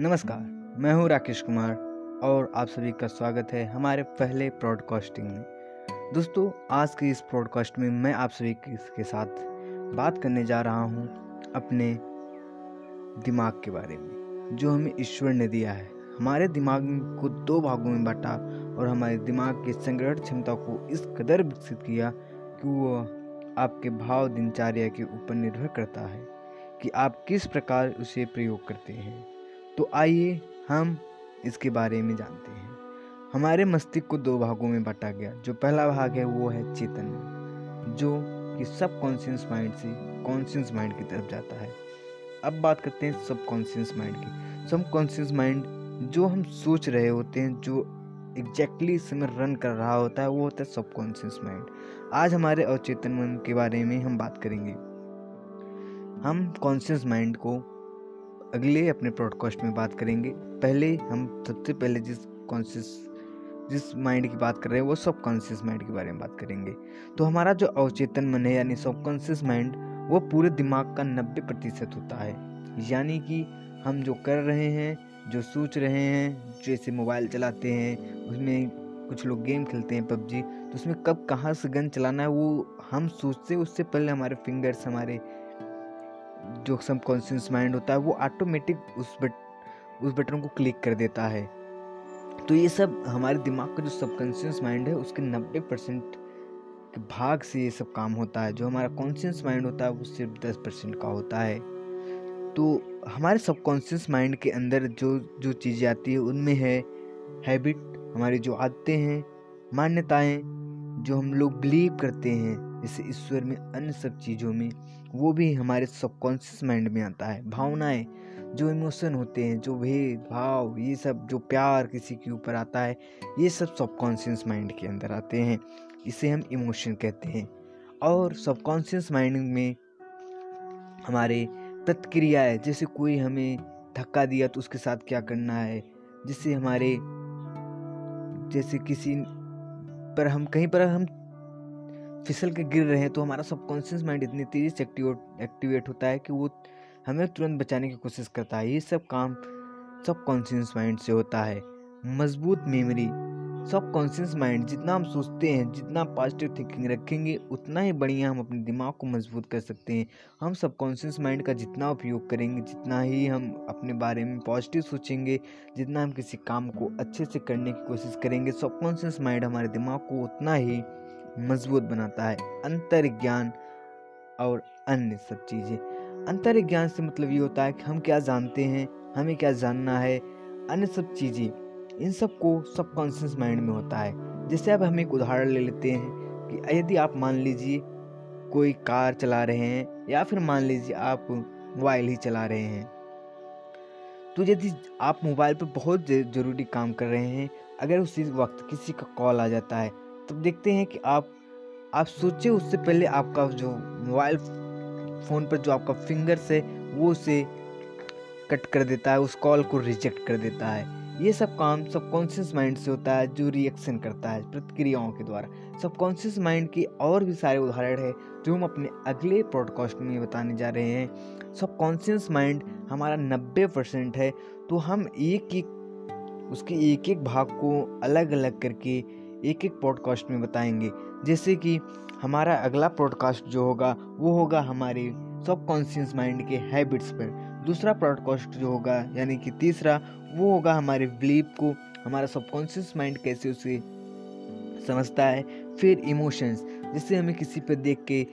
नमस्कार, मैं हूँ राकेश कुमार और आप सभी का स्वागत है हमारे पहले प्रॉडकास्टिंग में। दोस्तों, आज की इस प्रॉडकास्ट में मैं आप सभी के साथ बात करने जा रहा हूँ अपने दिमाग के बारे में, जो हमें ईश्वर ने दिया है। हमारे दिमाग को दो भागों में बांटा और हमारे दिमाग की संग्रहण क्षमता को इस कदर विकसित किया कि वो आपके भाव दिनचर्या के ऊपर निर्भर करता है कि आप किस प्रकार उसे प्रयोग करते हैं। तो आइए हम इसके बारे में जानते हैं। हमारे मस्तिष्क को दो भागों में बांटा गया। जो पहला भाग है, वो है चेतन, जो कि सब कॉन्शियस माइंड से कॉन्शियस माइंड की तरफ़ जाता है। अब बात करते हैं सब कॉन्शियस माइंड की। सब कॉन्शियस माइंड जो हम सोच रहे होते हैं, जो एग्जैक्टली इस समय रन कर रहा होता है, वो होता है सब कॉन्शियस माइंड आज हमारे अवचेतन मन के बारे में हम बात करेंगे। हम कॉन्शियस माइंड को अगले अपने पॉडकास्ट में बात करेंगे। पहले हम सबसे पहले जिस कॉन्शियस जिस माइंड की बात कर रहे हैं, वो सब कॉन्शियस माइंड के बारे में बात करेंगे। तो हमारा जो अवचेतन मन है, यानी सब कॉन्शियस माइंड वो पूरे दिमाग का नब्बे प्रतिशत होता है। यानी कि हम जो कर रहे हैं, जो सोच रहे हैं, जैसे मोबाइल चलाते हैं, उसमें कुछ लोग गेम खेलते हैं पबजी तो उसमें कब कहाँ से गन चलाना है, वो हम सोचते उससे पहले हमारे फिंगर्स हमारे जो सब कॉन्शियस माइंड होता है, वो ऑटोमेटिक उस बट, उस बटन को क्लिक कर देता है। तो ये सब हमारे दिमाग का जो सबकॉन्शियस माइंड है, उसके नब्बे परसेंट के भाग से ये सब काम होता है। जो हमारा कॉन्शियस माइंड होता है, वो सिर्फ़ दस परसेंट का होता है। तो हमारे सबकॉन्शियस माइंड के अंदर जो जो चीज़ें आती है, उनमें है हैबिट हमारी जो आदतें हैं, मान्यताएँ, जो हम लोग बिलीव करते हैं। जैसे ईश्वर में अन्य सब चीज़ों में, वो भी हमारे सबकॉन्शियस माइंड में आता है। भावनाएँ जो इमोशन होते हैं, जो भेदभाव ये सब जो प्यार किसी के ऊपर आता है, ये सब सबकॉन्शियस माइंड के अंदर आते हैं। इसे हम इमोशन कहते हैं। और सबकॉन्शियस माइंड में हमारे प्रतिक्रियाएँ जैसे कोई हमें धक्का दिया तो उसके साथ क्या करना है? जिससे हमारे, जैसे किसी पर हम, कहीं पर हम फिसल के गिर रहे हैं तो हमारा सबकॉन्शियस माइंड इतनी तेज़ी से एक्टिवेट होता है कि वो हमें तुरंत बचाने की कोशिश करता है। ये सब काम सब कॉन्शियस माइंड से होता है। मज़बूत मेमोरी सब कॉन्शियस माइंड जितना हम सोचते हैं, जितना पॉजिटिव थिंकिंग रखेंगे, उतना ही बढ़िया हम अपने दिमाग को मज़बूत कर सकते हैं। हम सब कॉन्शियस माइंड का जितना उपयोग करेंगे, जितना ही हम अपने बारे में पॉजिटिव सोचेंगे, जितना हम किसी काम को अच्छे से करने की कोशिश करेंगे सब कॉन्शियस माइंड हमारे दिमाग को उतना ही मज़बूत बनाता है। अंतर ज्ञान और अन्य सब चीज़ें। अंतर ज्ञान से मतलब ये होता है कि हम क्या जानते हैं, हमें क्या जानना है, अन्य सब चीज़ें। इन सबको सबकॉन्शियस माइंड में होता है। जैसे अब हम एक उदाहरण ले लेते हैं कि यदि आप मान लीजिए कोई कार चला रहे हैं या फिर मान लीजिए आप मोबाइल ही चला रहे हैं। तो यदि आप मोबाइल पर बहुत ज़रूरी काम कर रहे हैं, अगर उसी वक्त किसी का कॉल आ जाता है तब देखते हैं कि आप आप सोचे उससे पहले आपका जो मोबाइल फ़ोन पर जो आपका फिंगर्स है वो उसे कट कर देता है, उस कॉल को रिजेक्ट कर देता है। ये सब काम सबकॉन्शियस माइंड से होता है, जो रिएक्शन करता है, प्रतिक्रियाओं के द्वारा। सबकॉन्शियस माइंड के और भी सारे उदाहरण है, जो हम अपने अगले पॉडकास्ट में बताने जा रहे हैं। सबकॉन्शियस माइंड हमारा नब्बे परसेंट है तो हम एक एक उसके एक एक भाग को अलग अलग करके एक एक पॉडकास्ट में बताएँगे। जैसे कि हमारा अगला पॉडकास्ट जो होगा, वो होगा हमारे सब कॉन्शियस माइंड के हैबिट्स पर। दूसरा पॉडकास्ट जो होगा, यानी कि तीसरा, वो होगा हमारे बिलीव को, हमारा सबकॉन्शियस माइंड कैसे उसे समझता है, फिर इमोशंस जिससे हमें किसी पर देख के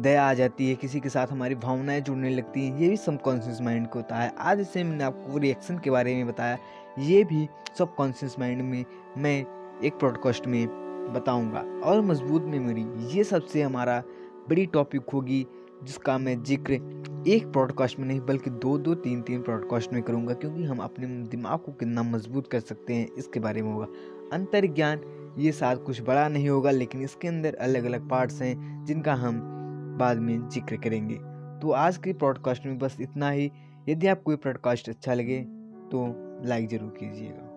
दया आ जाती है, किसी के साथ हमारी भावनाएँ जुड़ने लगती हैं, ये भी सबकॉन्शियस माइंड को होता है। आज जैसे मैंने आपको रिएक्शन के बारे में बताया। ये भी सबकॉन्शियस माइंड में मैं एक पॉडकास्ट में बताऊँगा। और मज़बूत मेमोरी ये सबसे हमारा बड़ी टॉपिक होगी, जिसका मैं ज़िक्र एक पॉडकास्ट में नहीं, बल्कि दो दो, तीन तीन पॉडकास्ट में करूँगा, क्योंकि हम अपने दिमाग को कितना मज़बूत कर सकते हैं, इसके बारे में होगा। अंतर ज्ञान ये साथ कुछ बड़ा नहीं होगा, लेकिन इसके अंदर अलग अलग पार्ट्स हैं, जिनका हम बाद में ज़िक्र करेंगे। तो आज के पॉडकास्ट में बस इतना ही। यदि आपको ये पॉडकास्ट अच्छा लगे तो लाइक ज़रूर कीजिएगा।